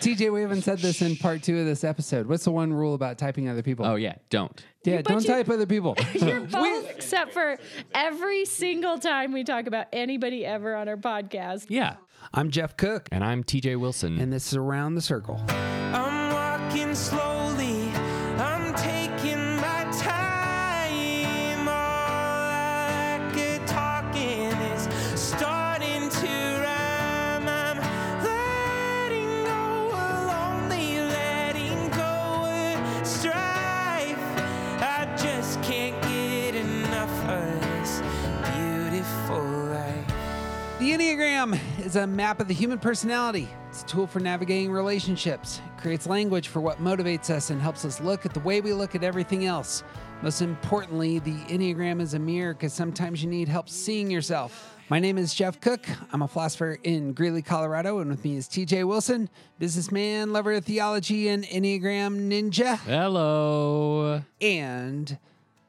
TJ, we haven't said this in part two of this episode. What's the one rule about typing other people? Oh yeah, don't. yeah, But don't you- type other people. You're both, except for every single time we talk about anybody ever on our podcast. Yeah. I'm Jeff Cook, And I'm TJ Wilson. and this is Around the Circle. I'm walking slowly. A map of the human personality. It's a tool for navigating relationships. It creates language for what motivates us and helps us look at the way we look at everything else. Most importantly, the Enneagram is a mirror because sometimes you need help seeing yourself. My name is Jeff Cook. I'm a philosopher in Greeley, Colorado, and with me is TJ Wilson, businessman, lover of theology, and Enneagram ninja Hello. and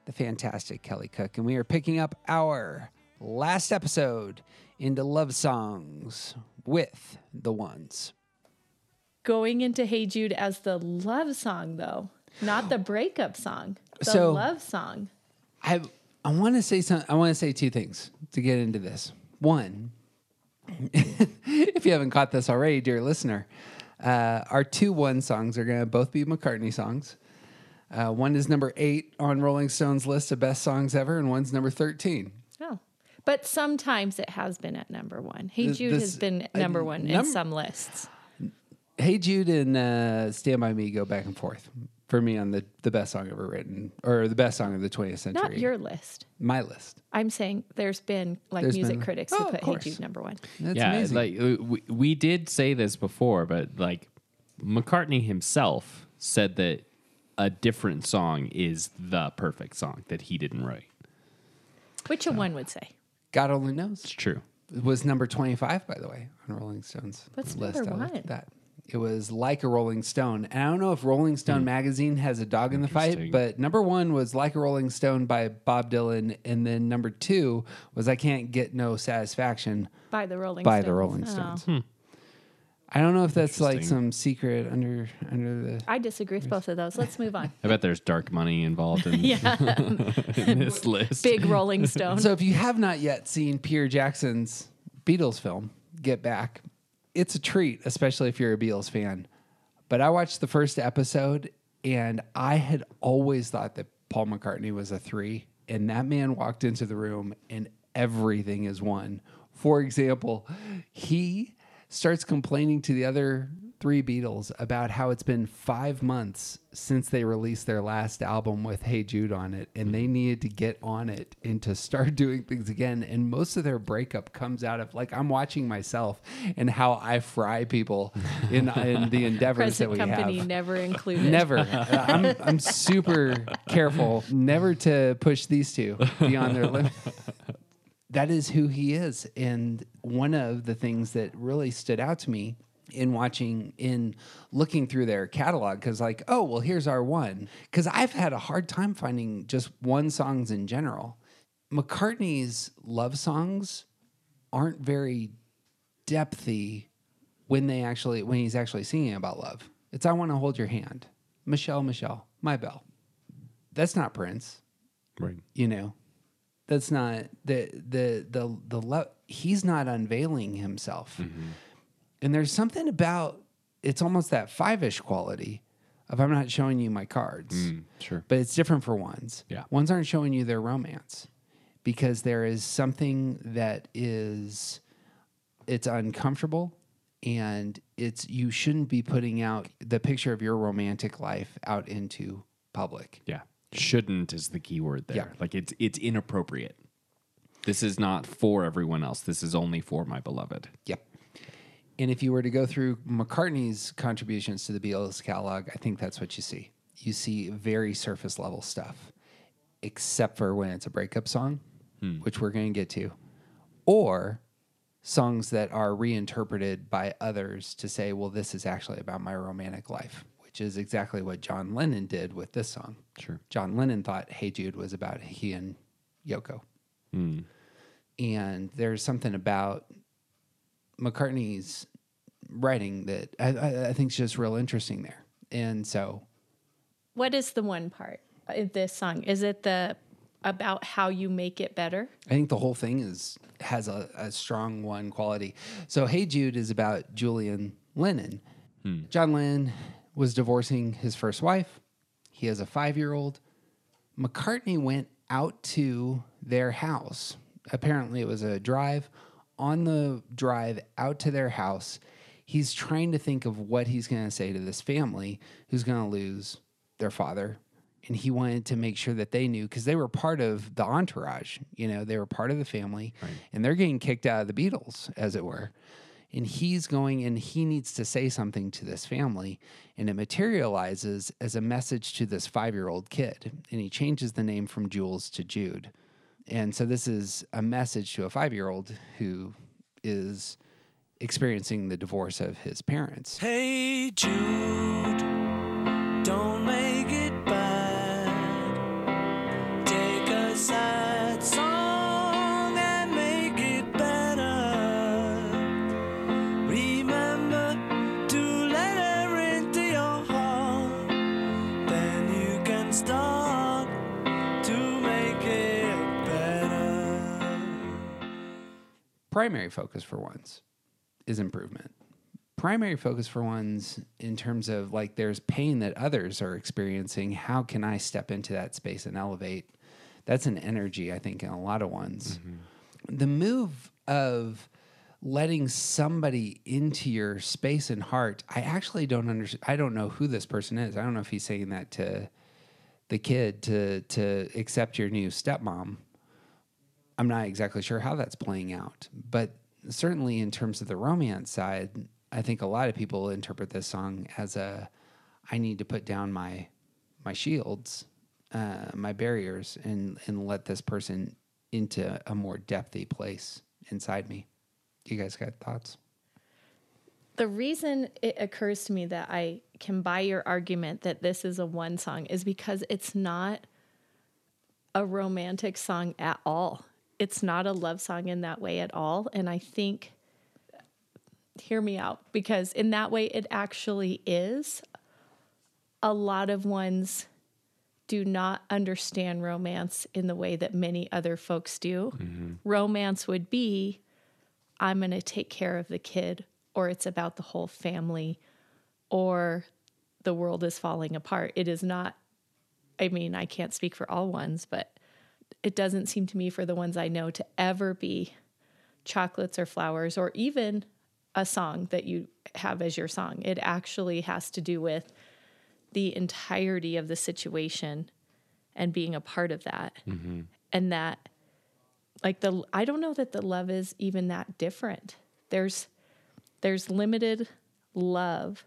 the fantastic Kelly Cook. And we are picking up our last episode into love songs with the ones. Going into Hey Jude as the love song, though, not the breakup song, the so love song. I I want to say some. I want to say two things to get into this. One, if you haven't caught this already, dear listener, uh, our two one songs are going to both be McCartney songs. Uh, one is number eight on Rolling Stone's list of best songs ever, and one's number 13. But sometimes it has been at number one. Hey Jude this- has been I- number one num- in some lists. Hey Jude and uh, Stand By Me go back and forth for me on the, the best song ever written or the best song of the 20th century. Not your list. My list. I'm saying there's been like There's music been- critics Oh, who put Hey. Jude number one. That's yeah, amazing. like uh, we, we did say this before, but like McCartney himself said that a different song is the perfect song that he didn't write. Which a one would say. God only knows. It's true. It was number 25, by the way, on Rolling Stone's What's list. number I looked one? that. It was like a Rolling Stone. And I don't know if Rolling Stone hmm. magazine has a dog in the fight, but number one was Like a Rolling Stone by Bob Dylan. And then number two was I Can't Get No Satisfaction By the Rolling by Stones. the Rolling Oh. Stones. Hmm. I don't know if that's like some secret under under the. I disagree with both of those. Let's move on. I bet there's dark money involved in, in this list. Big Rolling Stone. So if you have not yet seen Peter Jackson's Beatles film, Get Back, it's a treat, especially if you're a Beatles fan. But I watched the first episode and I had always thought that Paul McCartney was a three. And that man walked into the room and everything is one. For example, he starts complaining to the other three Beatles about how it's been five months since they released their last album with Hey Jude on it, and they needed to get on it and to start doing things again. And most of their breakup comes out of like I'm watching myself and how I fry people in, in the endeavors that Present we company have. never included. Never. Uh, I'm I'm super careful never to push these two beyond their limit. That is who he is, and one of the things that really stood out to me in watching in looking through their catalog because like oh well here's our one because i've had a hard time finding just one songs in general mccartney's love songs aren't very depthy when they actually when he's actually singing about love. It's I want to hold your hand. Michelle, Michelle, my bell. That's not Prince, Right. you know. That's not the the the the love he's not unveiling himself. And there's something about it's almost that five-ish quality of I'm not showing you my cards. Mm, sure. But it's different for ones. Yeah. Ones aren't showing you their romance because there is something that is it's uncomfortable and it's you shouldn't be putting out the picture of your romantic life out into public. Yeah. Shouldn't is the key word there. Yeah. Like it's it's inappropriate. This is not for everyone else. This is only for my beloved. Yep. And if you were to go through McCartney's contributions to the Beatles catalog, I think that's what you see. You see very surface level stuff, except for when it's a breakup song, hmm. which we're going to get to, or songs that are reinterpreted by others to say, well, this is actually about my romantic life, which is exactly what John Lennon did with this song. Sure. John Lennon thought Hey Jude was about he and Yoko. Hmm. And there's something about McCartney's writing that I, I, I think is just real interesting there. And so What is the one part of this song? Is it the about how you make it better? I think the whole thing is has a, a strong one quality. So Hey Jude is about Julian Lennon. Hmm. John Lennon was divorcing his first wife. He has a five year old. McCartney went out to their house. Apparently, it was a drive. On the drive out to their house, he's trying to think of what he's going to say to this family who's going to lose their father. And he wanted to make sure that they knew because they were part of the entourage. You know, they were part of the family and they're getting kicked out of the Beatles, as it were and he's going and he needs to say something to this family and it materializes as a message to this five-year-old kid and he changes the name from jules to jude. And so this is a message to a five-year-old who is experiencing the divorce of his parents. Hey Jude, primary focus for ones is improvement. Primary focus for ones in terms of like there's pain that others are experiencing. How can I step into that space and elevate? That's an energy, I think, in a lot of ones. Mm-hmm. The move of letting somebody into your space and heart, I actually don't understand. I don't know who this person is. I don't know if he's saying that to the kid to to accept your new stepmom. I'm not exactly sure how that's playing out, but certainly in terms of the romance side, I think a lot of people interpret this song as a I need to put down my my shields, uh, my barriers, and and let this person into a more depthy place inside me. You guys got thoughts? The reason it occurs to me that I can buy your argument that this is a one song is because it's not a romantic song at all. It's not a love song in that way at all. And I think, hear me out, because in that way, it actually is. A lot of ones do not understand romance in the way that many other folks do. Mm-hmm. Romance would be I'm going to take care of the kid, or it's about the whole family, or the world is falling apart. It is not, I mean, I can't speak for all ones, but it doesn't seem to me for the ones I know to ever be chocolates or flowers or even a song that you have as your song. It actually has to do with the entirety of the situation and being a part of that. Mm-hmm. And that like the I don't know that the love is even that different. There's there's limited love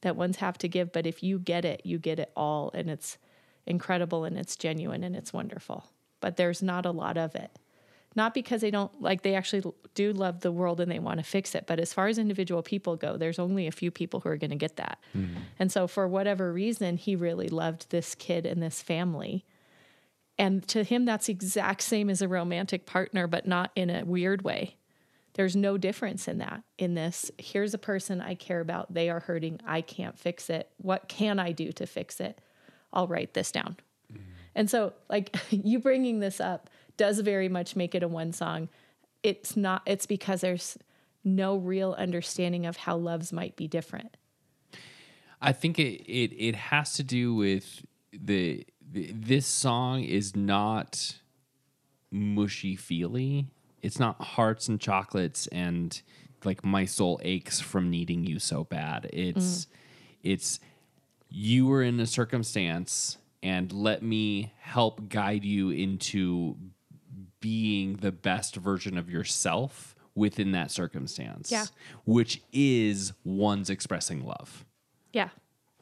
that ones have to give, but if you get it, you get it all and it's incredible and it's genuine and it's wonderful. But there's not a lot of it. Not because they don't like they actually do love the world and they want to fix it, but as far as individual people go, there's only a few people who are going to get that. Mm-hmm. And so for whatever reason, he really loved this kid and this family. And to him, that's exact same as a romantic partner, but not in a weird way. There's no difference in that. In this, here's a person I care about. They are hurting. I can't fix it. What can I do to fix it? I'll write this down. And so, like, you bringing this up does very much make it a one song. It's not, it's because there's no real understanding of how loves might be different. I think it it it has to do with the, the this song is not mushy feely. It's not hearts and chocolates and like my soul aches from needing you so bad. It's mm. it's you were in a circumstance and let me help guide you into being the best version of yourself within that circumstance. Yeah. Which is one's expressing love. Yeah.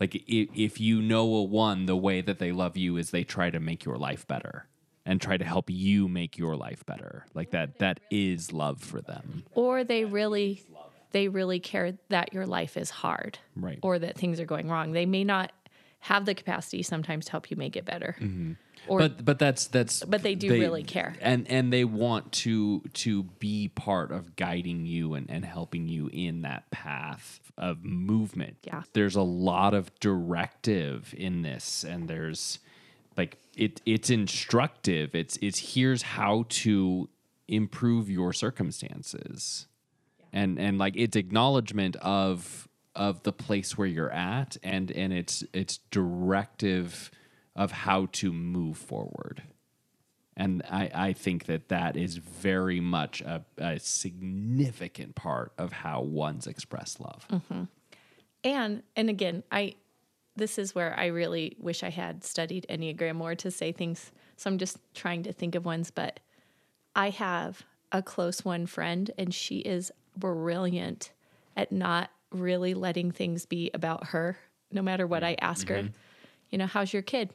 Like if, if you know a one, the way that they love you is they try to make your life better and try to help you make your life better. Like that that is love for them. or they really they really care that your life is hard Right. or that things are going wrong they may not have the capacity sometimes to help you make it better. Mm-hmm. but but that's that's But they do really care. and and they want to to be part of guiding you and and helping you in that path of movement Yeah. there's a lot of directive in this and there's like it it's instructive it's it's here's how to improve your circumstances and and like it's acknowledgement of of the place where you're at and and it's it's directive of how to move forward and I, I think that that is very much a, a significant part of how one's express love. Mm-hmm. and and again i this is where i really wish i had studied enneagram more to say things so i'm just trying to think of ones but i have a close one friend and she is brilliant at not really letting things be about her no matter what i ask her. Mm-hmm. You know how's your kid?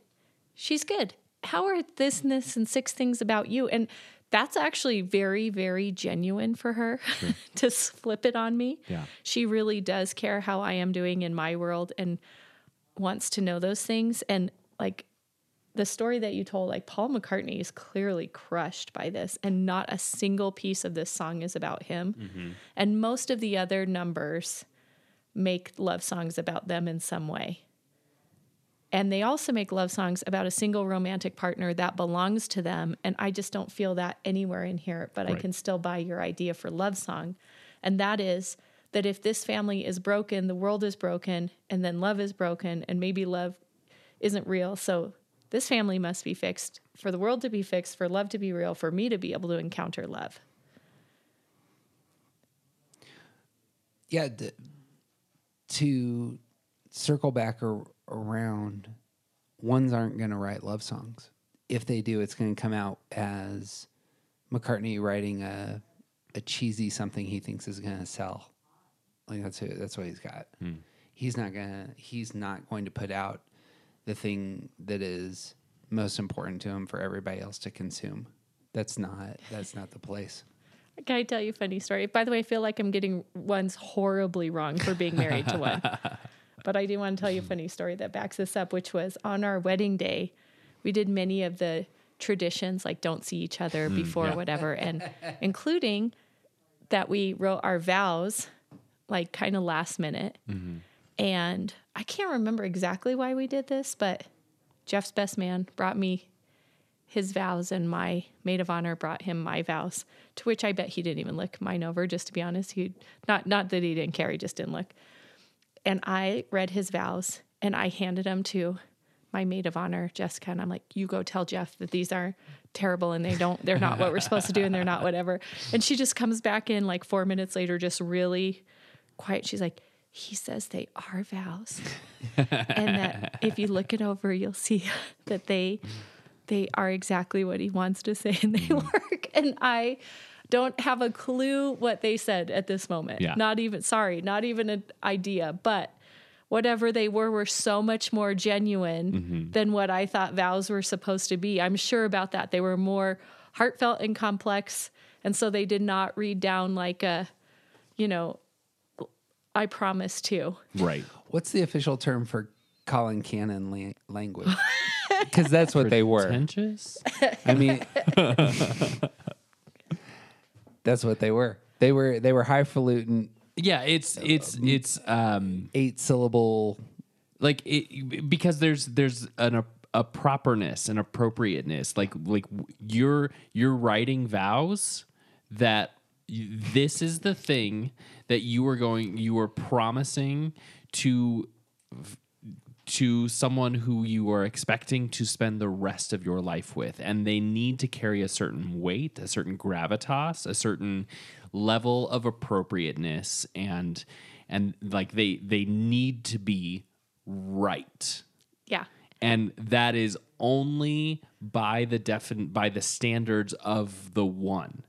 She's good. How are this and this and six things about you? And that's actually very very genuine for her to flip it on me. Yeah. she really does care how i am doing in my world and wants to know those things. And like the story that you told like paul mccartney is clearly crushed by this and not a single piece of this song is about him. Mm-hmm. And most of the other numbers make love songs about them in some way and they also make love songs about a single romantic partner that belongs to them. And I just don't feel that anywhere in here, but I can still buy your idea for love song. And that is that if this family is broken, the world is broken, and then love is broken, and maybe love isn't real. So this family must be fixed for the world to be fixed, for love to be real, for me to be able to encounter love. yeah d- to circle back ar- around ones aren't going to write love songs. If they do it's going to come out as mccartney writing a, a cheesy something he thinks is going to sell. Like that's who, that's what he's got. Hmm. He's not going to he's not going to put out the thing that is most important to him for everybody else to consume. That's not that's not the place Can I tell you a funny story? By the way, I feel like I'm getting ones horribly wrong for being married to one. But I do want to tell you a funny story that backs this up, which was on our wedding day, we did many of the traditions like don't see each other hmm, before yeah. whatever, and including that we wrote our vows like kind of last minute. Mm-hmm. And I can't remember exactly why we did this, but Jeff's best man brought me his vows and my maid of honor brought him my vows to which i bet he didn't even look mine over just to be honest. He not not that he didn't care he just didn't look and i read his vows and i handed them to my maid of honor jessica and i'm like you go tell jeff that these are terrible and they don't they're not what we're supposed to do and they're not whatever. And she just comes back in like four minutes later just really quiet. She's like he says they are vows and that if you look it over you'll see that they they are exactly what he wants to say and they mm-hmm. work. And i don't have a clue what they said at this moment. Yeah. not even sorry not even an idea. But whatever they were were so much more genuine mm-hmm. than what i thought vows were supposed to be. I'm sure about that. They were more heartfelt and complex. And so they did not read down like a you know i promise to. Right. What's the official term for Colin Cannon la- language? Because that's what they were. Pretentious? I mean, that's what they were. They were they were highfalutin, yeah, it's it's it's um eight syllable. like it because there's there's an a, a properness and appropriateness like like you're you're writing vows that you, this is the thing that you are going you are promising to to someone who you are expecting to spend the rest of your life with. And they need to carry a certain weight a certain gravitas a certain level of appropriateness and and like they they need to be right. Yeah. And that is only by the defin by the standards of the one.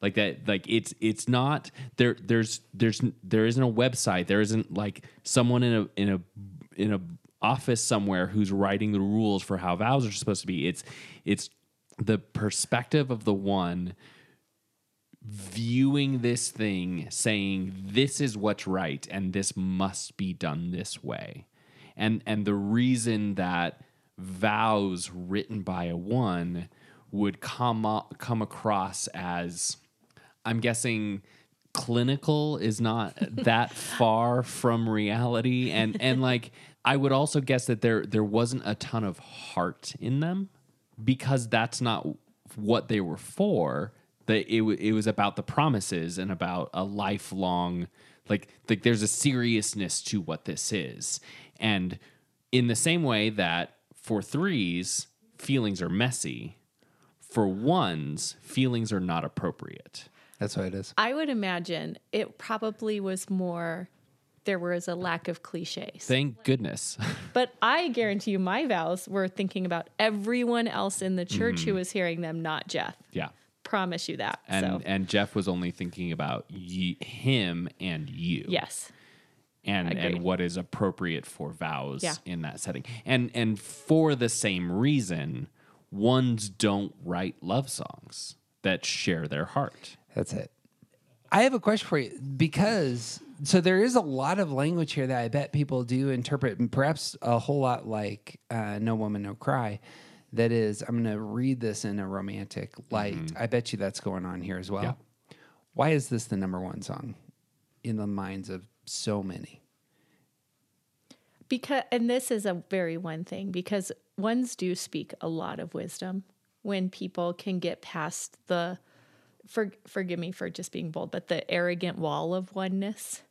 Like that like it's it's not there there's there's there isn't a website. There isn't like someone in a in a in a office somewhere who's writing the rules for how vows are supposed to be. It's it's the perspective of the one viewing this thing saying this is what's right and this must be done this way. And and the reason that vows written by a one would come up, come across as I'm guessing clinical is not that far from reality. And and like I would also guess that there there wasn't a ton of heart in them because that's not what they were for that it, wa- it was about the promises and about a lifelong like like there's a seriousness to what this is and in the same way that for threes feelings are messy for ones feelings are not appropriate That's what it is. I would imagine it probably was more. There was a lack of cliches. thank goodness But I guarantee you, my vows were thinking about everyone else in the church who mm-hmm. was hearing them, not Jeff. yeah Promise you that. and so, and jeff was only thinking about ye, him and you yes. and Agreed. and what is appropriate for vows Yeah. in that setting. And and for the same reason, ones don't write love songs that share their heart. That's it. I have a question for you because so there is a lot of language here that I bet people do interpret, and perhaps a whole lot like uh, "No Woman, No Cry." That is, I'm going to read this in a romantic light. I bet you that's going on here as well. Yeah. Why is this the number one song in the minds of so many? Because and this is a very one thing because ones do speak a lot of wisdom when people can get past the for, forgive me for just being bold, but the arrogant wall of oneness.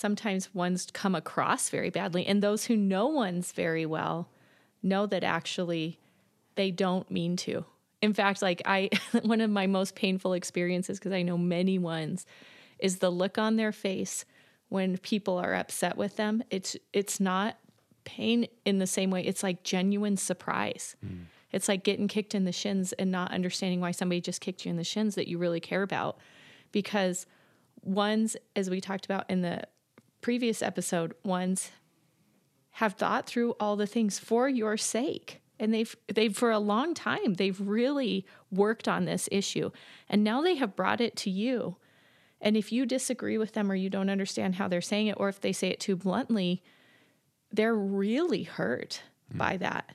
Sometimes ones come across very badly, and those who know ones very well know that actually they don't mean to. In fact, like I, one of my most painful experiences, because I know many ones, is the look on their face when people are upset with them. It's it's not pain in the same way. It's like genuine surprise. Hmm. It's like getting kicked in the shins and not understanding why somebody just kicked you in the shins that you really care about. Because ones, as we talked about in the previous episode, ones have thought through all the things for your sake. And they've they've for a long time they've really worked on this issue. And now they have brought it to you. And if you disagree with them or you don't understand how they're saying it, or if they say it too bluntly, they're really hurt hmm. by that.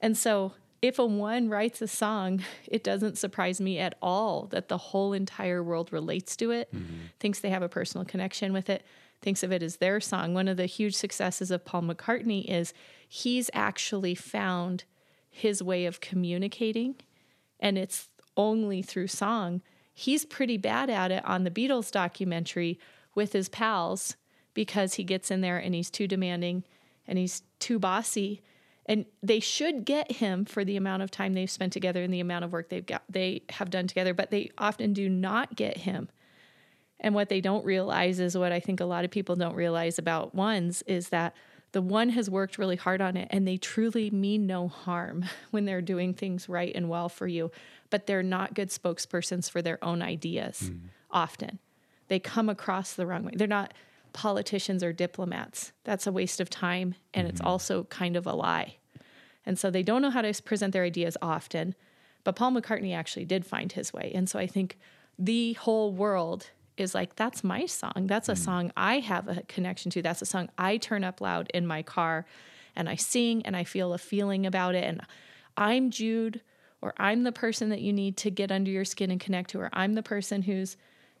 And so if a one writes a song, it doesn't surprise me at all that the whole entire world relates to it, mm-hmm. thinks they have a personal connection with it, thinks of it as their song. One of the huge successes of Paul McCartney is he's actually found his way of communicating, and it's only through song. He's pretty bad at it on the Beatles documentary with his pals because he gets in there and he's too demanding and he's too bossy and they should get him for the amount of time they've spent together and the amount of work they've got they have done together but they often do not get him and what they don't realize is what i think a lot of people don't realize about ones is that the one has worked really hard on it and they truly mean no harm when they're doing things right and well for you but they're not good spokespersons for their own ideas hmm. often. They come across the wrong way. They're not politicians or diplomats. That's a waste of time and it's hmm. also kind of a lie. And so they don't know how to present their ideas often. But Paul McCartney actually did find his way. And so I think the whole world is like, that's my song. That's a hmm. song I have a connection to. That's a song I turn up loud in my car and I sing and I feel a feeling about it. And I'm Jude, or I'm the person that you need to get under your skin and connect to, or I'm the person who's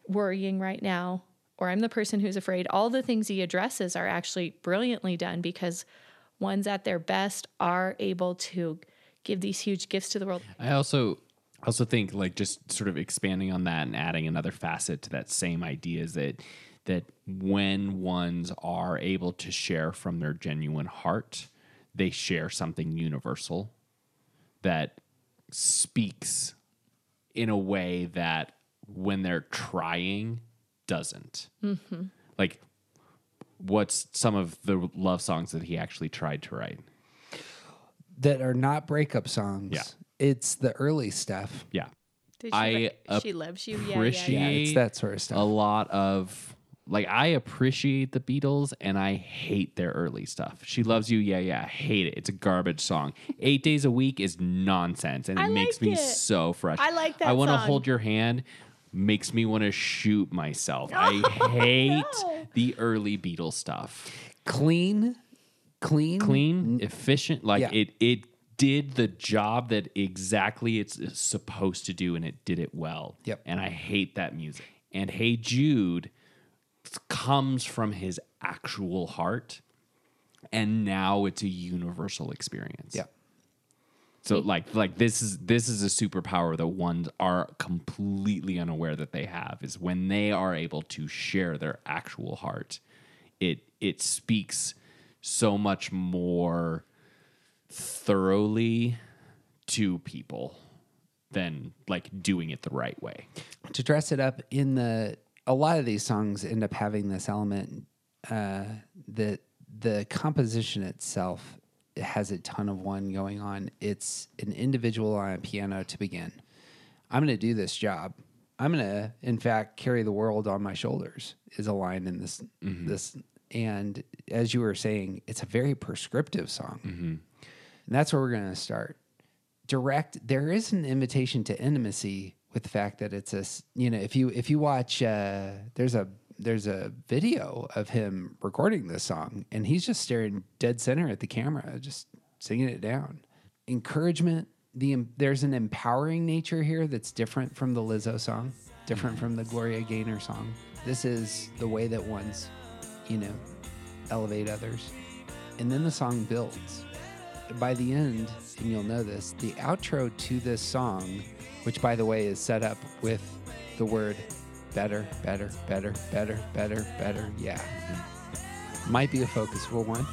worrying right now, or I'm the person who's afraid. All the things he addresses are actually brilliantly done because ones at their best are able to give these huge gifts to the world. I also also think like just sort of expanding on that and adding another facet to that same idea is that that when ones are able to share from their genuine heart, they share something universal that speaks in a way that when they're trying doesn't. Mm-hmm. Like what's some of the love songs that he actually tried to write? That are not breakup songs. Yeah. It's the early stuff. Yeah. Did I write, she loves you. Yeah, yeah, appreciate yeah. Yeah, it's that sort of stuff. a lot of like I appreciate the Beatles and I hate their early stuff. She loves you, yeah, yeah. I hate it. It's a garbage song. Eight days a week is nonsense, and it I makes like me it. so fresh. I like that I want to song. hold your hand. Makes me want to shoot myself. I hate no. the early Beatles stuff. Clean clean, clean, efficient. Like Yeah. it it did the job that exactly it's uh, supposed to do, and it did it well. Yep. And I hate that music. And Hey Jude comes from his actual heart, and now it's a universal experience. Yeah. So like like this is this is a superpower that ones are completely unaware that they have is when they are able to share their actual heart. It it speaks so much more thoroughly to people than like doing it the right way. to dress it up in the a lot of these songs end up having this element uh that the composition itself has a ton of one going on. It's an individual on a piano to begin. I'm going to do this job. I'm going to in fact carry the world on my shoulders is a line in this this and as you were saying it's a very prescriptive song and that's where we're going to start. Direct there is an invitation to intimacy with the fact that it's a, you know if you if you watch uh there's a there's a video of him recording this song and he's just staring dead center at the camera just singing it down. Encouragement the there's an empowering nature here that's different from the Lizzo song different from the Gloria Gaynor song. This is the way that ones you know elevate others. And then the song builds by the end, and you'll know this, the outro to this song, which by the way is set up with the word better, better, better, better, better, better, yeah, might be a focus for one,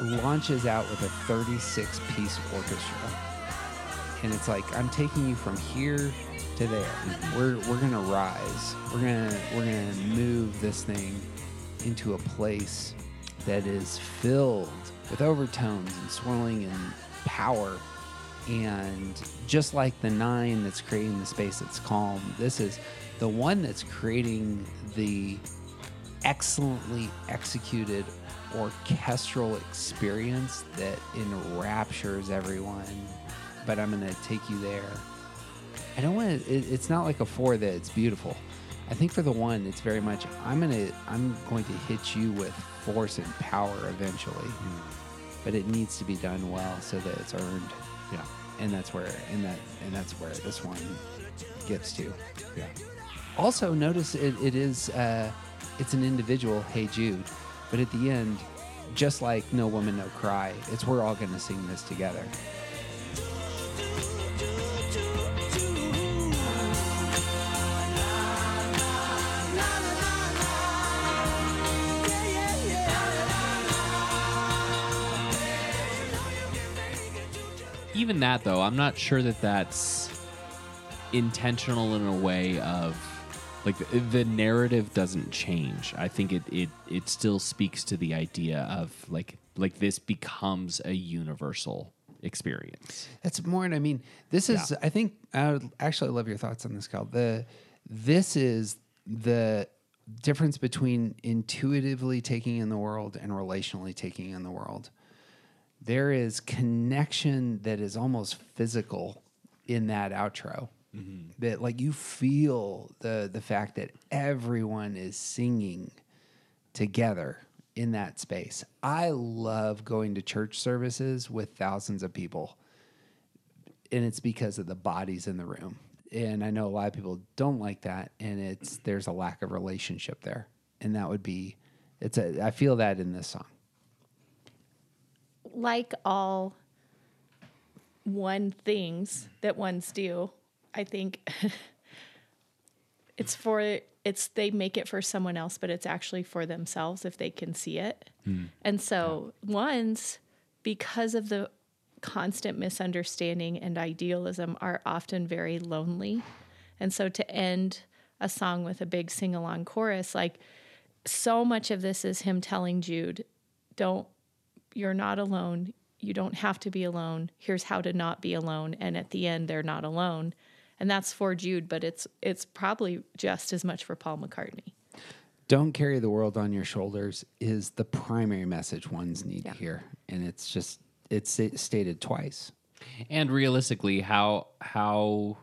launches out with a 36 piece orchestra. And it's like, I'm taking you from here to there. We're, we're gonna rise. We're gonna we're gonna move this thing into a place that is filled with overtones and swirling and power. And just like the nine that's creating the space that's calm, this is the one that's creating the excellently executed orchestral experience that enraptures everyone. But I'm going to take you there. I don't want to. It, it's not like a four that it's beautiful. I think for the one, it's very much. I'm gonna. I'm going to hit you with force and power eventually, hmm. But it needs to be done well so that it's earned. Yeah. And that's where. And that. And that's where this one gets to. Yeah. Also, notice it, it is. Uh, it's an individual. Hey Jude, but at the end, just like No Woman No Cry, it's we're all going to sing this together. Even that though, I'm not sure that that's intentional in a way of like the, the narrative doesn't change. I think it it it still speaks to the idea of like like this becomes a universal experience. That's more. I mean, this is. Yeah. I think I would actually love your thoughts on this, Kyle. The this is the difference between intuitively taking in the world and relationally taking in the world. There is connection that is almost physical in that outro. Mm-hmm. That like you feel the the fact that everyone is singing together in that space. I love going to church services with thousands of people. And it's because of the bodies in the room. And I know a lot of people don't like that and it's there's a lack of relationship there. And that would be it's a I feel that in this song. Like all one things that ones do, I think it's for it's they make it for someone else, but it's actually for themselves if they can see it. Hmm. And so ones because of the constant misunderstanding and idealism are often very lonely. And so to end a song with a big sing along chorus, like so much of this is him telling Jude, don't you're not alone. You don't have to be alone. Here's how to not be alone. And at the end, they're not alone. And that's for Jude, but it's it's probably just as much for Paul McCartney. Don't carry the world on your shoulders is the primary message ones need Yeah. to hear. And it's just it's stated twice. And realistically, how how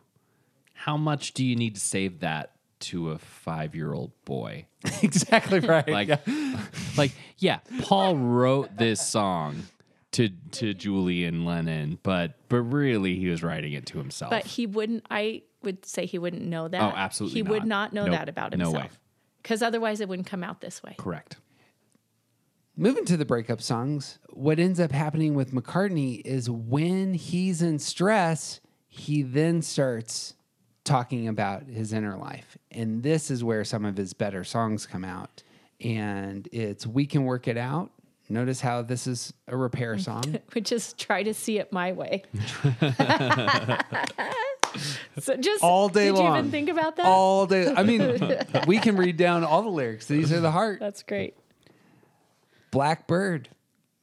how much do you need to save that to a five year old boy. exactly right. Like, Yeah. like yeah, Paul wrote this song to to Julian Lennon, but but really he was writing it to himself. But he wouldn't. I would say he wouldn't know that. Oh, absolutely He would not. not know Nope. that about No himself. way. Because otherwise, it wouldn't come out this way. Correct. Moving to the breakup songs, what ends up happening with McCartney is when he's in stress, he then starts talking about his inner life. And this is where some of his better songs come out. And it's We Can Work It Out. Notice how this is a repair song. Which is try to see it my way. so just All day did long. you even think about that? All day. I mean, we can read down all the lyrics. These are the heart. That's great. Blackbird.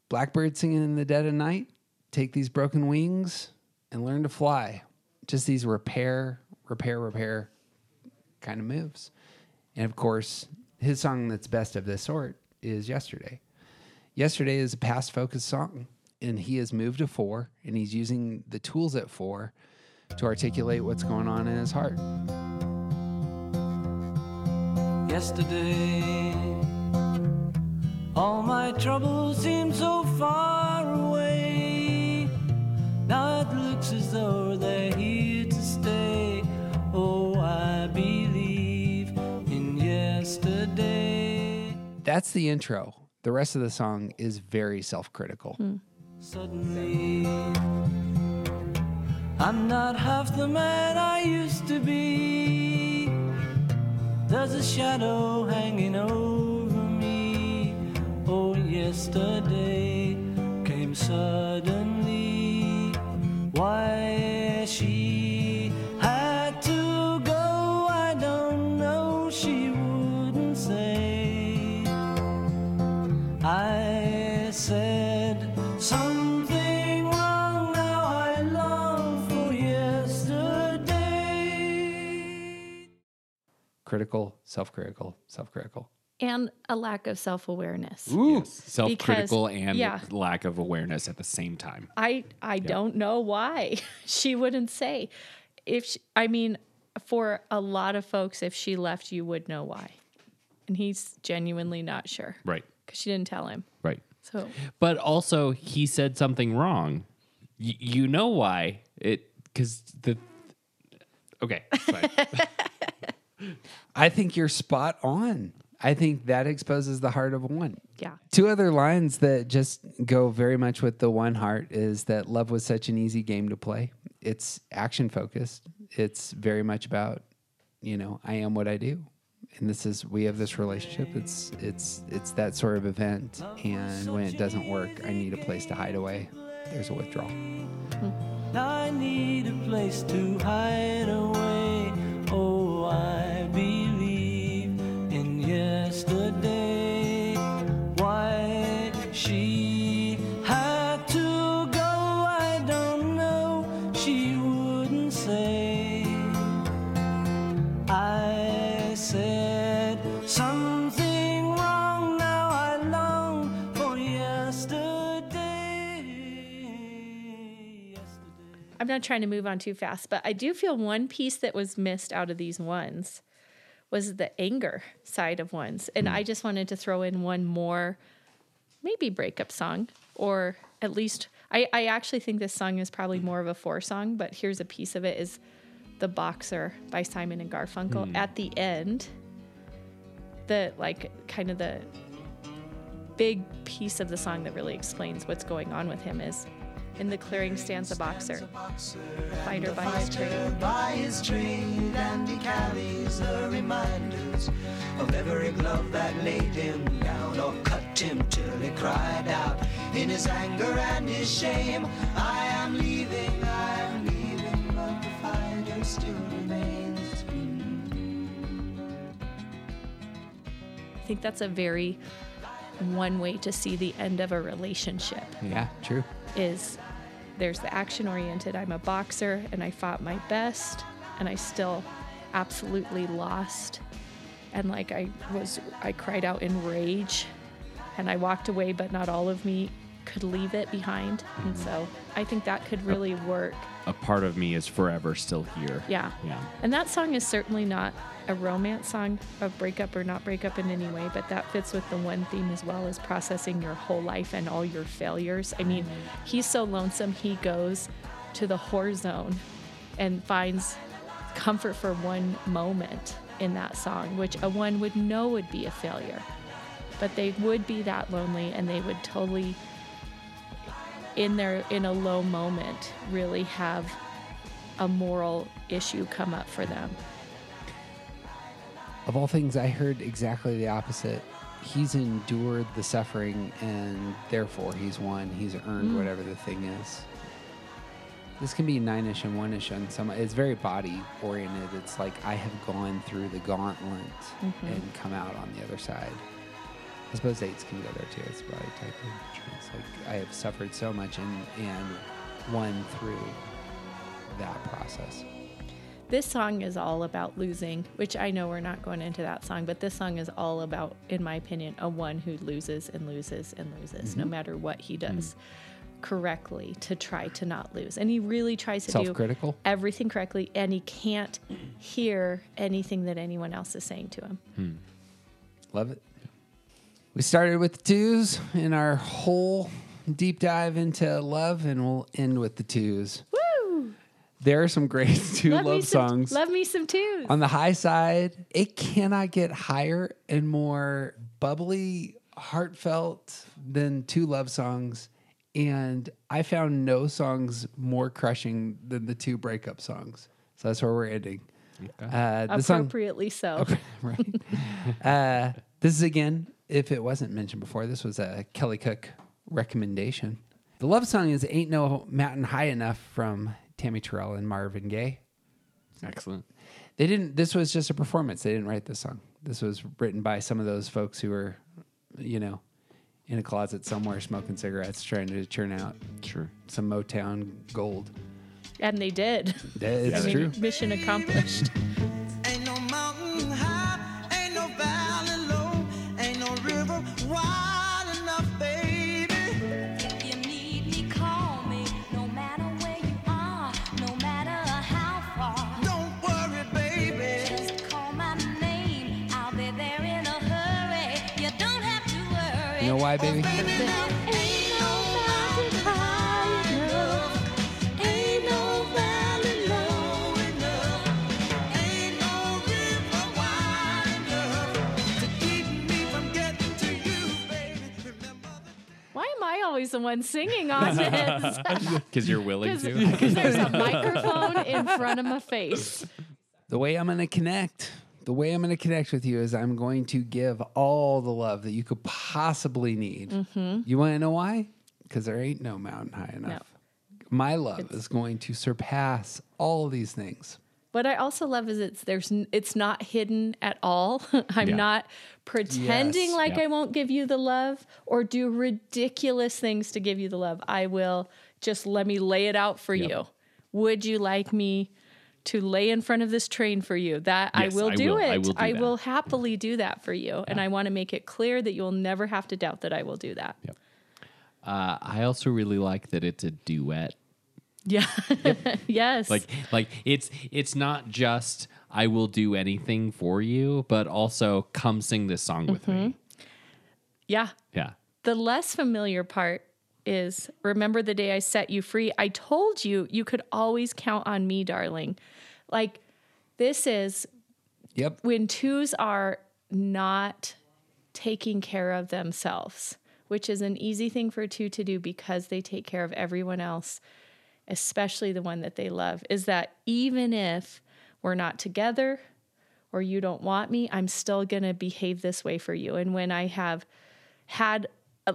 Blackbird singing in the dead of night. Take these broken wings and learn to fly. Just these repair, repair, repair kind of moves. And of course, his song that's best of this sort is Yesterday. Yesterday is a past focused song, and he has moved to four, and he's using the tools at four to articulate what's going on in his heart. yesterday. All my troubles seem so far away. Now it looks as though That's the intro. The rest of the song is very self critical. Hmm. Suddenly, I'm not half the man I used to be. There's a shadow hanging over me. Oh, yesterday came suddenly. Why she Critical, self critical, self critical. And a lack of self awareness. Ooh. Self critical and yeah. lack of awareness at the same time. I I don't know why she wouldn't say. If she, I mean, for a lot of folks, if she left, you would know why, and he's genuinely not sure Right. because she didn't tell him. Right. So But also, he said something wrong. Y- you know why? It because the okay. Fine. I think you're spot on. I think that exposes the heart of one. yeah, Two other lines that just go very much with the one heart is that love was such an easy game to play. It's action focused. It's very much about, you know, I am what I do. And this is we have this relationship. It's it's it's that sort of event. And when it doesn't work, I need a place to hide away. There's a withdrawal. Now I need a place to hide away. Oh, I I'm not trying to move on too fast, but I do feel one piece that was missed out of these ones was the anger side of ones, and hmm. I just wanted to throw in one more, maybe breakup song, or at least I, I actually think this song is probably more of a four song, but here's a piece of it is the boxer by Simon and Garfunkel. Hmm. At the end. The like kind of the big piece of the song that really explains what's going on with him is in the clearing stands a boxer, fighter by his trade. by his trade, and he carries the reminders of every glove that laid him down or cut him till he cried out in his anger and his shame. I am leaving, I am leaving, but the fighter still remains. I think that's a very one way to see the end of a relationship Yeah, true. is there's the action oriented I'm a boxer and I fought my best and I still absolutely lost. And like I was I cried out in rage and I walked away but not all of me could leave it behind. And mm-hmm. so I think that could really work. A part of me is forever still here. Yeah. Yeah. And that song is certainly not a romance song of breakup or not breakup in any way, but that fits with the one theme as well as processing your whole life and all your failures. I mean, mm-hmm. he's so lonesome, he goes to the whore zone and finds comfort for one moment in that song, which a one would know would be a failure. But they would be that lonely and they would totally in their in a low moment really have a moral issue come up for them. Of all things, I heard exactly the opposite. He's endured the suffering, and therefore he's won. He's earned mm. whatever the thing is. This can be nine-ish and one-ish on some. It's very body oriented. It's like I have gone through the gauntlet mm-hmm. and come out on the other side. I suppose eights can go there too. It's body type. It's like I have suffered so much and and won through that process. This song is all about losing, which I know we're not going into that song, but this song is all about, in my opinion, a one who loses and loses and loses no mm-hmm. matter what he does mm. correctly to try to not lose. And he really tries to do everything correctly, and he can't hear anything that anyone else is saying to him. Hmm. Love it. We started with the twos in our whole deep dive into love, and we'll end with the twos. Woo! There are some great two Love, love me some, songs. love me some twos. On the high side, it cannot get higher and more bubbly, heartfelt than two love songs. And I found no songs more crushing than the two breakup songs. So that's where we're ending. Uh, the song, Appropriately so. right? uh, this is again, if it wasn't mentioned before, this was a Kelly Cook recommendation. The love song is "Ain't No Mountain High Enough" from Tammy Terrell and Marvin Gaye. Excellent. They didn't. This was just a performance. They didn't write this song. This was written by some of those folks who were, you know, in a closet somewhere smoking cigarettes, trying to churn out Sure. some Motown gold. And they did. It's I mean, true. Mission accomplished. The Why am I always the one singing on this? Because you're willing to. Because there's a microphone in front of my face. The way I'm going to connect, the way I'm going to connect with you is I'm going to give all the love that you could possibly need. Mm-hmm. You want to know why? Because there ain't no mountain high enough. My love is going to surpass all these things. What I also love is it's there's it's not hidden at all. I'm Yeah. not pretending Yes. like Yeah. I won't give you the love or do ridiculous things to give you the love. I will just let me lay it out for Yep. you. Would you like me to lay in front of this train for you? That Yes, I will I do will. it. I will do that. happily do that for you. And I want to make it clear that you'll never have to doubt that I will do that. Yep. Uh, I also really like that it's a duet. Yeah. yes. Like, like it's it's not just I will do anything for you, but also come sing this song with Mm-hmm. me. yeah. Yeah. The less familiar part is remember the day I set you free. I told you you could always count on me, darling. Like this is Yep. when twos are not taking care of themselves, which is an easy thing for a two to do because they take care of everyone else, especially the one that they love, is that even if we're not together or you don't want me, I'm still going to behave this way for you. And when I have had Uh,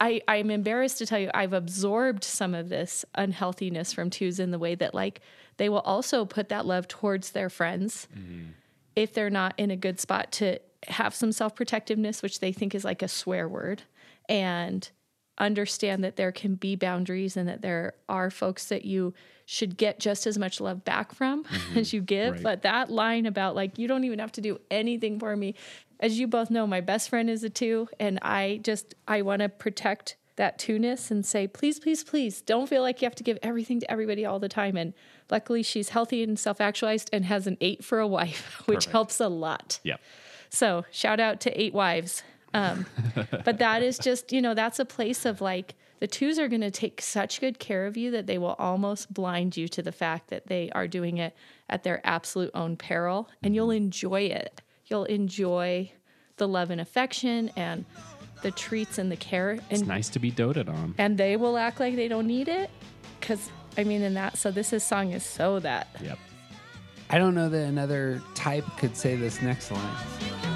I, I'm embarrassed to tell you, I've absorbed some of this unhealthiness from twos in the way that, like, they will also put that love towards their friends mm-hmm. if they're not in a good spot to have some self protectiveness, which they think is like a swear word, and understand that there can be boundaries and that there are folks that you should get just as much love back from as mm-hmm. you give. Right. But that line about like, you don't even have to do anything for me. As you both know, my best friend is a two, and I just, I want to protect that two-ness and say, please, please, please, don't feel like you have to give everything to everybody all the time. And luckily, she's healthy and self-actualized and has an eight for a wife, which Perfect. helps a lot. Yep. So shout out to eight wives. Um, but that is just, you know, that's a place of like the twos are going to take such good care of you that they will almost blind you to the fact that they are doing it at their absolute own peril and you'll enjoy it. You'll enjoy the love and affection and the treats and the care It's nice to be doted on. and they will act like they don't need it cuz I mean in that so this is song is so that Yep. I don't know that another type could say this next line.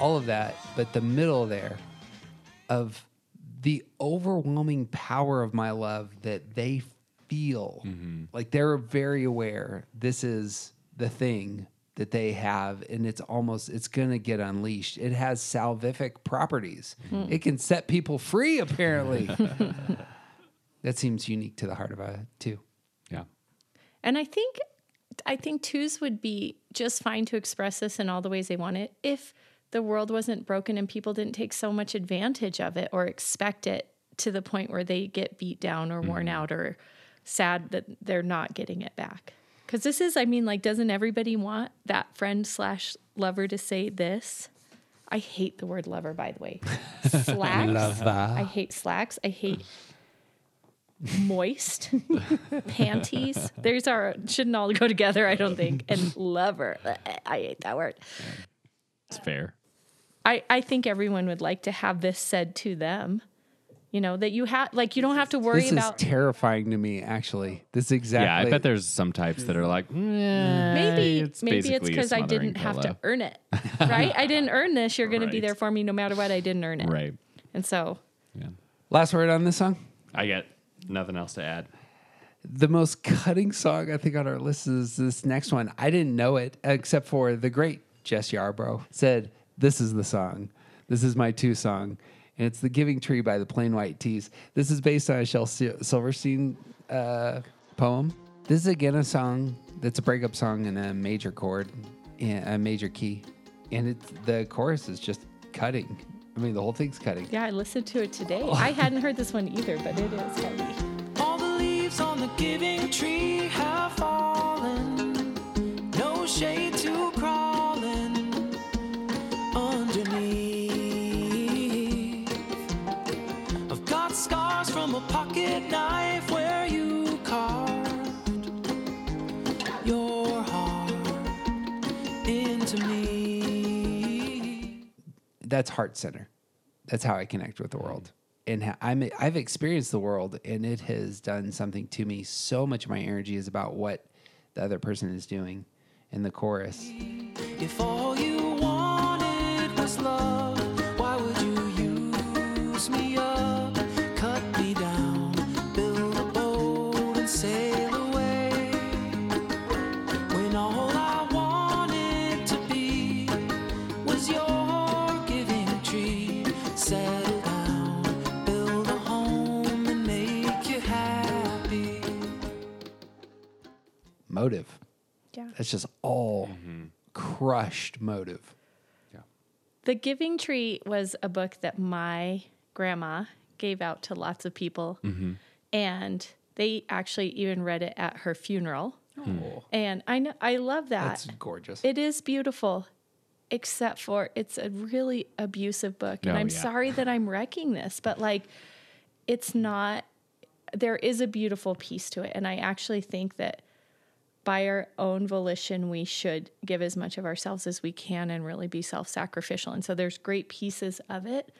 All of that, but the middle there of the overwhelming power of my love that they feel. Mm-hmm. Like they're very aware this is the thing that they have and it's almost it's going to get unleashed. It has salvific properties. Hmm. It can set people free apparently. That seems unique to the heart of a two Yeah. And I think I think twos would be just fine to express this in all the ways they want it if the world wasn't broken and people didn't take so much advantage of it or expect it to the point where they get beat down or worn mm. out or sad that they're not getting it back. Because this is, I mean, like, doesn't everybody want that friend slash lover to say this? I hate the word lover, by the way. Slacks. I hate slacks. I hate moist panties. There's our shouldn't all go together, I don't think. And lover. I hate that word. It's fair. I, I think everyone would like to have this said to them. You know, that you have like you don't have to worry this about This is terrifying to me actually this is exactly Yeah, I bet there's some types that are like, "Eh, maybe it's maybe it's because I didn't have to earn it. Right? I didn't earn this. You're gonna be there for me no matter what. I didn't earn it. Right. And so Yeah. last word on this song I got nothing else to add. the most cutting song I think on our list is this next one. I didn't know it except for the great Jess Yarbrough said, "This is the song. This is my two song." And it's "The Giving Tree" by the Plain White T's. This is based on a Shel Silverstein uh, poem. This is again a song that's a breakup song in a major chord, in a major key, and it's the chorus is just cutting. I mean, the whole thing's cutting. yeah, I listened to it today. I hadn't heard this one either, but it is heavy. All the leaves on the giving tree have that's heart center. That's how I connect with the mm. world. And I'm I've experienced the world, and it has done something to me. So much of my energy is about what the other person is doing. In the chorus, If all you wanted motive. Yeah. That's just all mm-hmm. crushed motive. Yeah. The Giving Tree was a book that my grandma gave out to lots of people. Mm-hmm. And they actually even read it at her funeral. Hmm. Oh. And I know I love that. That's gorgeous. It is beautiful, except for it's a really abusive book. And Oh, I'm yeah. sorry that I'm wrecking this, but like it's not there is a beautiful piece to it. And I actually think that by our own volition, we should give as much of ourselves as we can and really be self sacrificial. And so there's great pieces of it.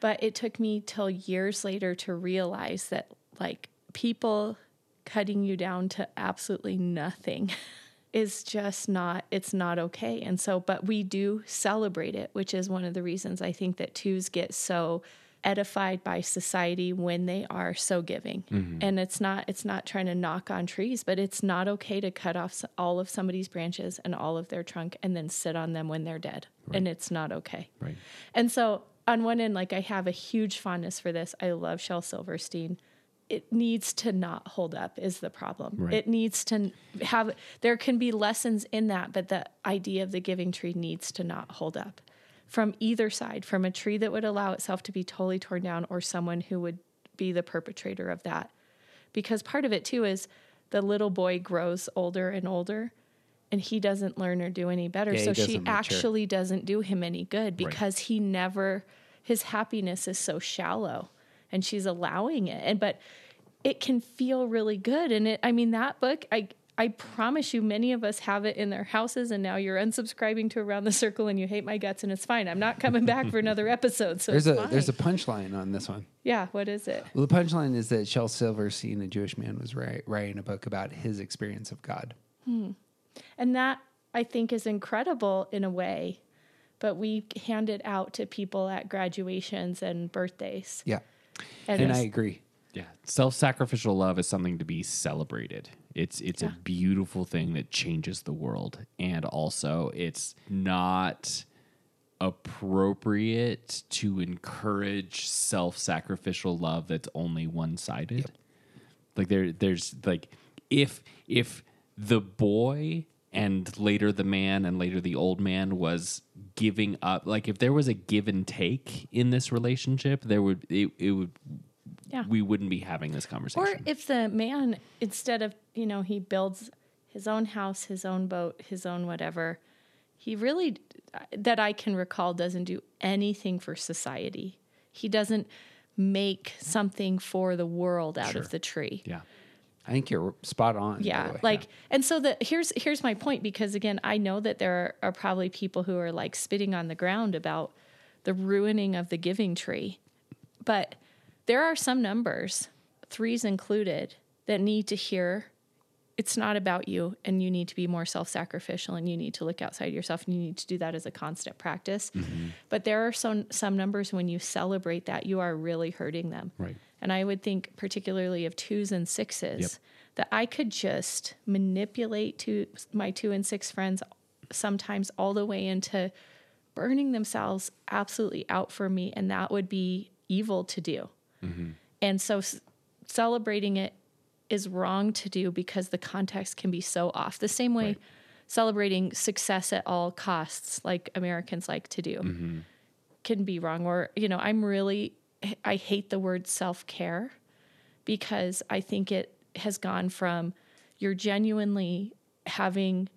But it took me till years later to realize that, like, people cutting you down to absolutely nothing is just not, it's not okay. And so, but we do celebrate it, which is one of the reasons I think that twos get so edified by society when they are so giving. Mm-hmm. And it's not it's not trying to knock on trees, but it's not okay to cut off all of somebody's branches and all of their trunk and then sit on them when they're dead. And it's not okay. Right. And so on one end, like I have a huge fondness for this. I love Shel Silverstein. It needs to not hold up is the problem. Right. It needs to have there can be lessons in that, but the idea of the giving tree needs to not hold up from either side, from a tree that would allow itself to be totally torn down or someone who would be the perpetrator of that. Because part of it too is the little boy grows older and older and he doesn't learn or do any better. Yeah, so she mature. actually doesn't do him any good because he never his happiness is so shallow and she's allowing it. And but it can feel really good. And it I mean that book I I promise you many of us have it in their houses and now you're unsubscribing to Around the Circle and you hate my guts and it's fine. I'm not coming back for another episode. So There's it's a fine. there's a punchline on this one. Yeah, what is it? Well, the punchline is that Shel Silverstein, a Jewish man, was write, writing a book about his experience of God. Hmm. And that I think is incredible in a way, but we hand it out to people at graduations and birthdays. Yeah, And, and I agree. Yeah, self-sacrificial love is something to be celebrated. It's it's a beautiful thing that changes the world, and also it's not appropriate to encourage self-sacrificial love that's only one-sided. Like there, there's like if if the boy and later the man and later the old man was giving up, like if there was a give and take in this relationship, there would it, it would Yeah. we wouldn't be having this conversation. Or if the man, instead of, you know, he builds his own house, his own boat, his own whatever, he really, that I can recall, doesn't do anything for society. He doesn't make something for the world out Sure. of the tree. yeah. I think you're spot on. Yeah, like, and so the here's here's my point because again, I know that there are, are probably people who are like spitting on the ground about the ruining of the giving tree, but there are some numbers, threes included, that need to hear it's not about you and you need to be more self-sacrificial and you need to look outside yourself and you need to do that as a constant practice mm-hmm. but there are some some numbers when you celebrate that you are really hurting them Right. and i would think particularly of twos and sixes Yep. that i could just manipulate to my two and six friends sometimes all the way into burning themselves absolutely out for me and that would be evil to do Mm-hmm. and so s- celebrating it is wrong to do because the context can be so off. The same way celebrating success at all costs, like Americans like to do, mm-hmm. can be wrong. Or, you know, I'm really, I hate the word self care because I think it has gone from you're genuinely having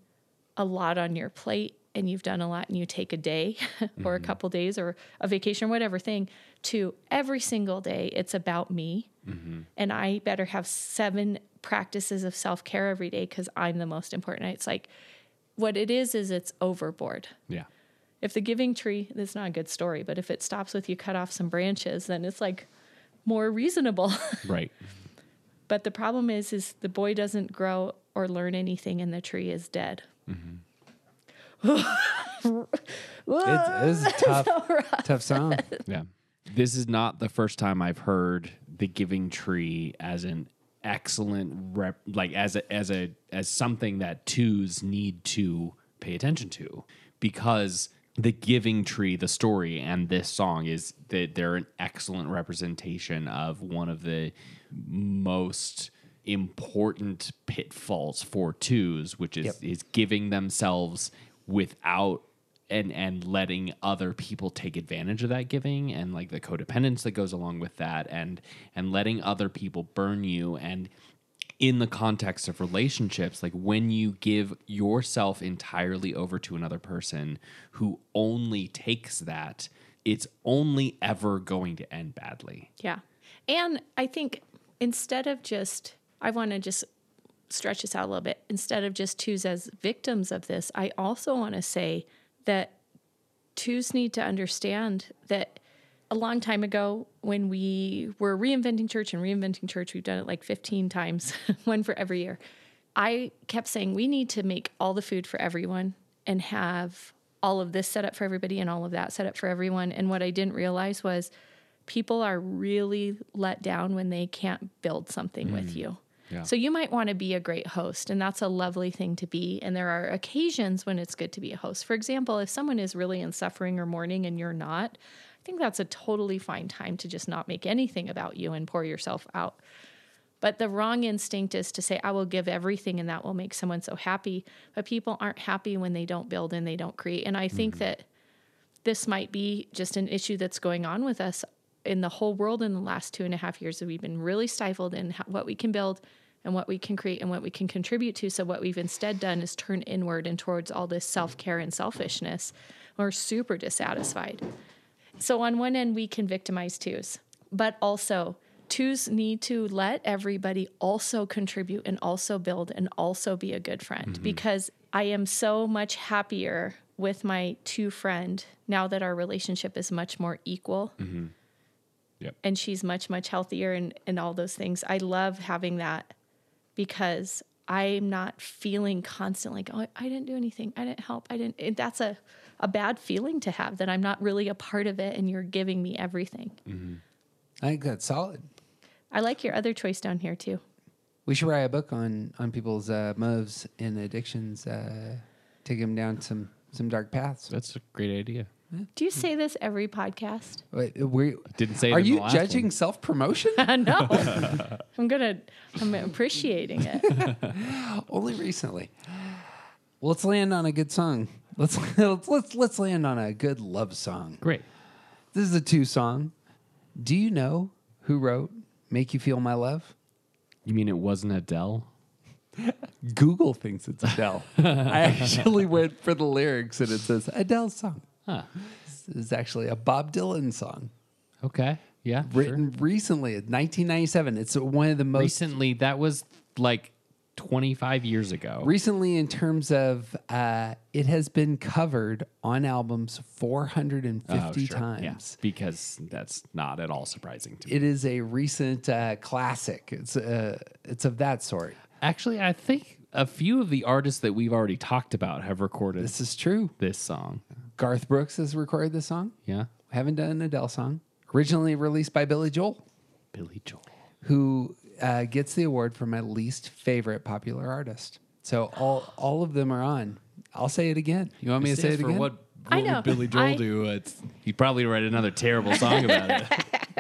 a lot on your plate and you've done a lot and you take a day or a mm-hmm. couple days or a vacation, or whatever thing, to every single day it's about me. Mm-hmm. And I better have seven practices of self care every day because I'm the most important. It's like what it is, is it's overboard. Yeah. If the giving tree, that's not a good story, but if it stops with you cut off some branches, then it's like more reasonable. Right. But the problem is, is the boy doesn't grow or learn anything, and the tree is dead. Mm-hmm. it's, it's a tough, tough song. Yeah. This is not the first time I've heard the giving tree as an excellent rep like as a as a as something that twos need to pay attention to because the giving tree the story and this song is that they're an excellent representation of one of the most important pitfalls for twos which is Yep. is giving themselves without and and letting other people take advantage of that giving and like the codependence that goes along with that and and letting other people burn you and in the context of relationships like when you give yourself entirely over to another person who only takes that it's only ever going to end badly Yeah. And I think instead of just, I want to just stretch this out a little bit. Instead of just twos as victims of this, I also want to say that twos need to understand that a long time ago when we were reinventing church and reinventing church, we've done it like 15 times, one for every year. I kept saying we need to make all the food for everyone and have all of this set up for everybody and all of that set up for everyone. And what I didn't realize was people are really let down when they can't build something with mm. you. Yeah. So you might want to be a great host, and that's a lovely thing to be. And there are occasions when it's good to be a host. For example, if someone is really in suffering or mourning and you're not, I think that's a totally fine time to just not make anything about you and pour yourself out. But the wrong instinct is to say, I will give everything and that will make someone so happy. But people aren't happy when they don't build and they don't create. And I think mm-hmm. that this might be just an issue that's going on with us in the whole world in the last two and a half years that we've been really stifled in what we can build and what we can create and what we can contribute to. So what we've instead done is turn inward and towards all this self-care and selfishness. We're super dissatisfied. So on one end, we can victimize twos, but also twos need to let everybody also contribute and also build and also be a good friend mm-hmm. because I am so much happier with my two friend now that our relationship is much more equal mm-hmm. Yep. and she's much much healthier and and all those things i love having that because i'm not feeling constantly like oh i didn't do anything i didn't help i didn't it, that's a a bad feeling to have that i'm not really a part of it and you're giving me everything I think that's solid. i like your other choice down here too We should write a book on on people's uh, motives and addictions, uh, take them down some some dark paths. That's a great idea. Do you say this every podcast Wait, we Didn't say it are in the you last judging self promotion? no i'm gonna i'm appreciating it Only recently. Well, let's land on a good song. Let's let's let's let's land on a good love song. Great. This is a two song. Do you know who wrote "Make You Feel My Love"? You mean it wasn't Adele? Google thinks it's Adele. I actually went for the lyrics and it says Adele's song. Huh. This is actually a Bob Dylan song Okay. Yeah. written recently, 1997. It's one of the most recently. That was like 25 years ago. recently in terms of uh, it has been covered on albums 450 Oh, sure. times. Yeah, because that's not at all surprising to me. It is a recent uh, classic. It's uh, it's of that sort. Actually, I think a few of the artists that we've already talked about have recorded This is true. this song. Garth Brooks has recorded this song. Yeah. Haven't done an Adele song. Originally released by Billy Joel, Billy Joel. who uh, gets the award for my least favorite popular artist. So all all of them are on. I'll say it again. You want me to say it for again? what, I what know. would Billy Joel I- do? It's, he'd probably write another terrible song about it.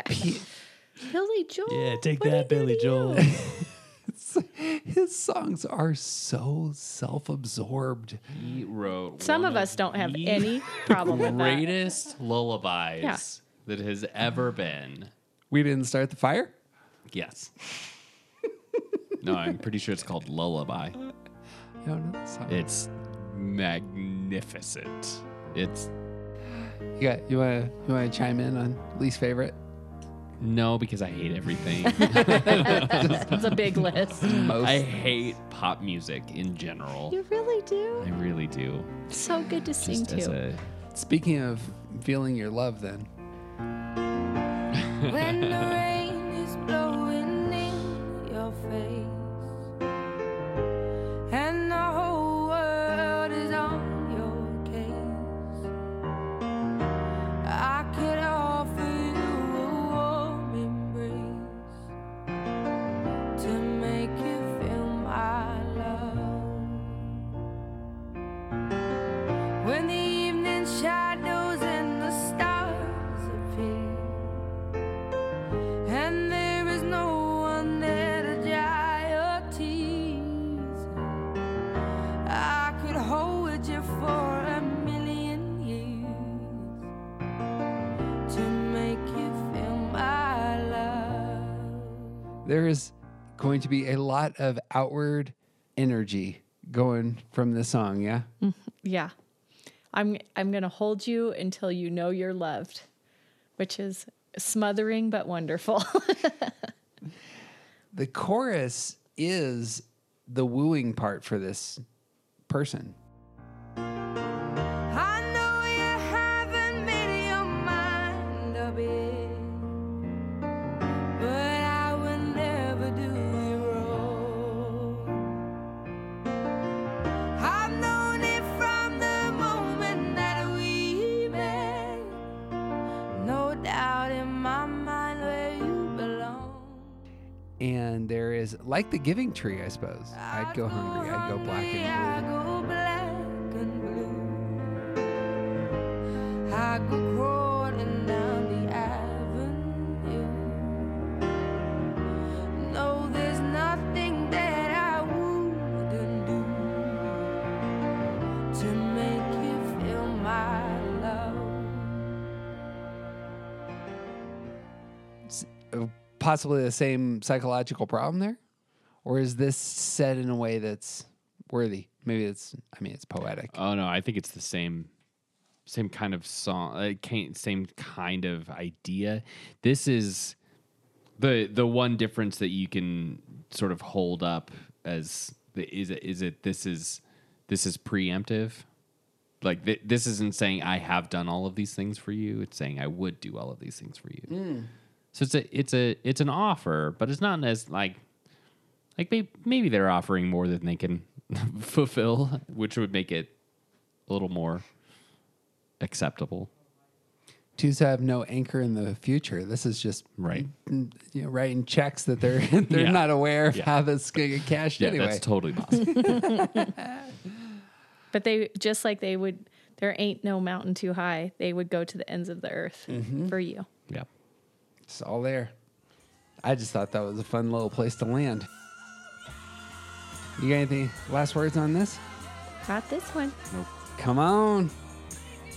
Billy joel Yeah, take what that, did he Billy do? Joel. his songs are so self-absorbed. he wrote some of us don't have any problem with that greatest lullabies Yeah. that has ever been. We didn't start the fire. Yes. no, I'm pretty sure it's called Lullaby. I don't know the song. It's magnificent. It's You got you want to you want to chime in on least favorite? No because I hate everything. it's a big list Most. I hate pop music in general. you really do I really do. so good to sing Just to a Speaking of feeling your love, then going to be a lot of outward energy going from the song. Yeah, Yeah. I'm I'm going to hold you until you know you're loved, which is smothering but wonderful. the chorus is the wooing part for this person. Like the Giving Tree, I suppose. I'd go hungry. I'd go black and go black and blue. I go crawling down the avenue. No, there's nothing that I wouldn't do to make you feel my love. blue. Uh, possibly the same psychological problem there, or is this said in a way that's worthy? Maybe it's. I mean, it's poetic. Oh no, I think it's the same, same kind of song, uh, same kind of idea. This is the the one difference that you can sort of hold up as the, is it is it this is this is preemptive. Like th- this isn't saying I have done all of these things for you. It's saying I would do all of these things for you. So it's a it's a it's an offer, but it's not as like like may- maybe they're offering more than they can fulfill, which would make it a little more acceptable. Twos have no anchor in the future. This is just Right. You know, writing checks that they're they're Yeah. not aware of Yeah. how this gonna get cashed Yeah, anyway. that's totally possible. But they just like they would, there ain't no mountain too high. They would go to the ends of the earth mm-hmm. for you. yeah. It's all there. I just thought that was a fun little place to land. You got anything last words on this? Not this one. Come on.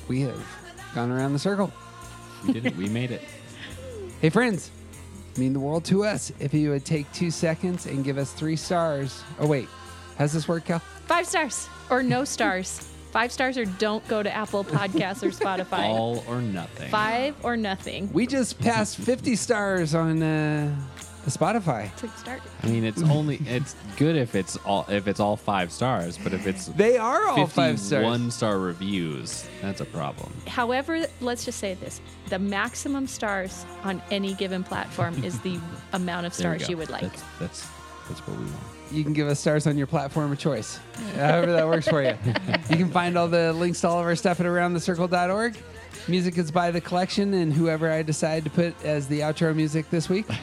We have gone around the circle. We did it. We made it. Hey, friends, mean the world to us if you would take two seconds and give us three stars. Oh, wait. How's this work, Cal? Five stars or no stars. Five stars or don't go to Apple Podcasts or Spotify. All or nothing. Five or nothing We just passed 50 stars on uh, Spotify. to start. I mean, it's only it's good if it's all if it's all five stars, but if it's They are all five stars. one star reviews, that's a problem. However, let's just say this the maximum stars on any given platform is the amount of There we stars go. you would like. That's that's, that's what we want. You can give us stars on your platform of choice, however that works for you. You can find all the links to all of our stuff at aroundthecircle.org. Music is by the collection and whoever I decide to put as the outro music this week.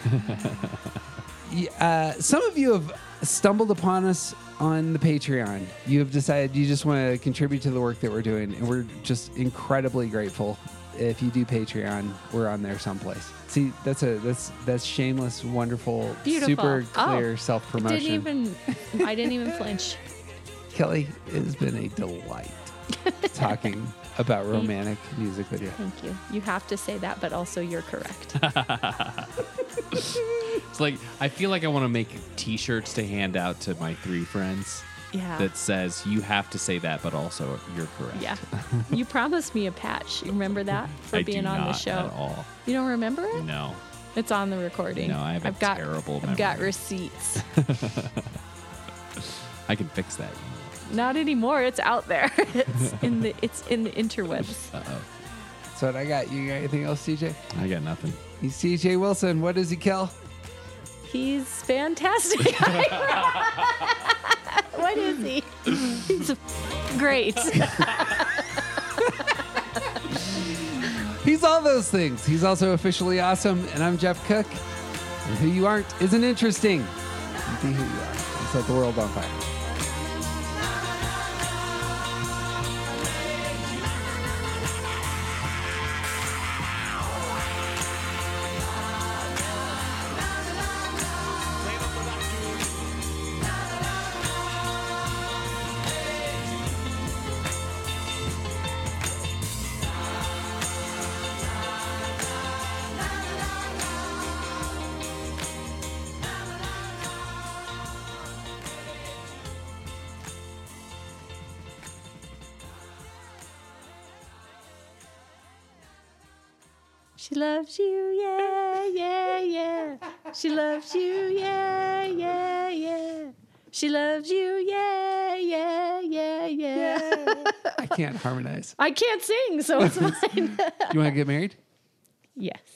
Uh, some of you have stumbled upon us on the Patreon. You have decided you just want to contribute to the work that we're doing, and we're just incredibly grateful. If you do Patreon, we're on there someplace. See, that's a that's that's shameless, wonderful, Beautiful. super Oh, clear self promotion. Didn't even, I didn't even flinch. Kelly, it has been a delight talking about romantic music with you. Thank you. You have to say that, but also you're correct. It's like I feel like I want to make T-shirts to hand out to my three friends Yeah. that says you have to say that, but also you're correct. yeah. You promised me a patch. You remember that for I being do on the not show? at all. You don't remember it? No, It's on the recording. No, I have a I've got, terrible I've got receipts. I can fix that. Not anymore. It's out there. It's in the it's in the interwebs. Uh oh, So what I got? You got anything else, CJ? I got nothing. He's CJ Wilson. What does he kill? He's fantastic. What is he? He's great. He's all those things. He's also officially awesome. And I'm Jeff Cook. And who you aren't isn't interesting. Be who you are. And set the world on fire. Loves you, yeah, yeah, yeah. She loves you, yeah, yeah, yeah. She loves you, yeah, yeah, yeah, yeah. I can't harmonize. I can't sing, so it's fine. You want to get married? yes.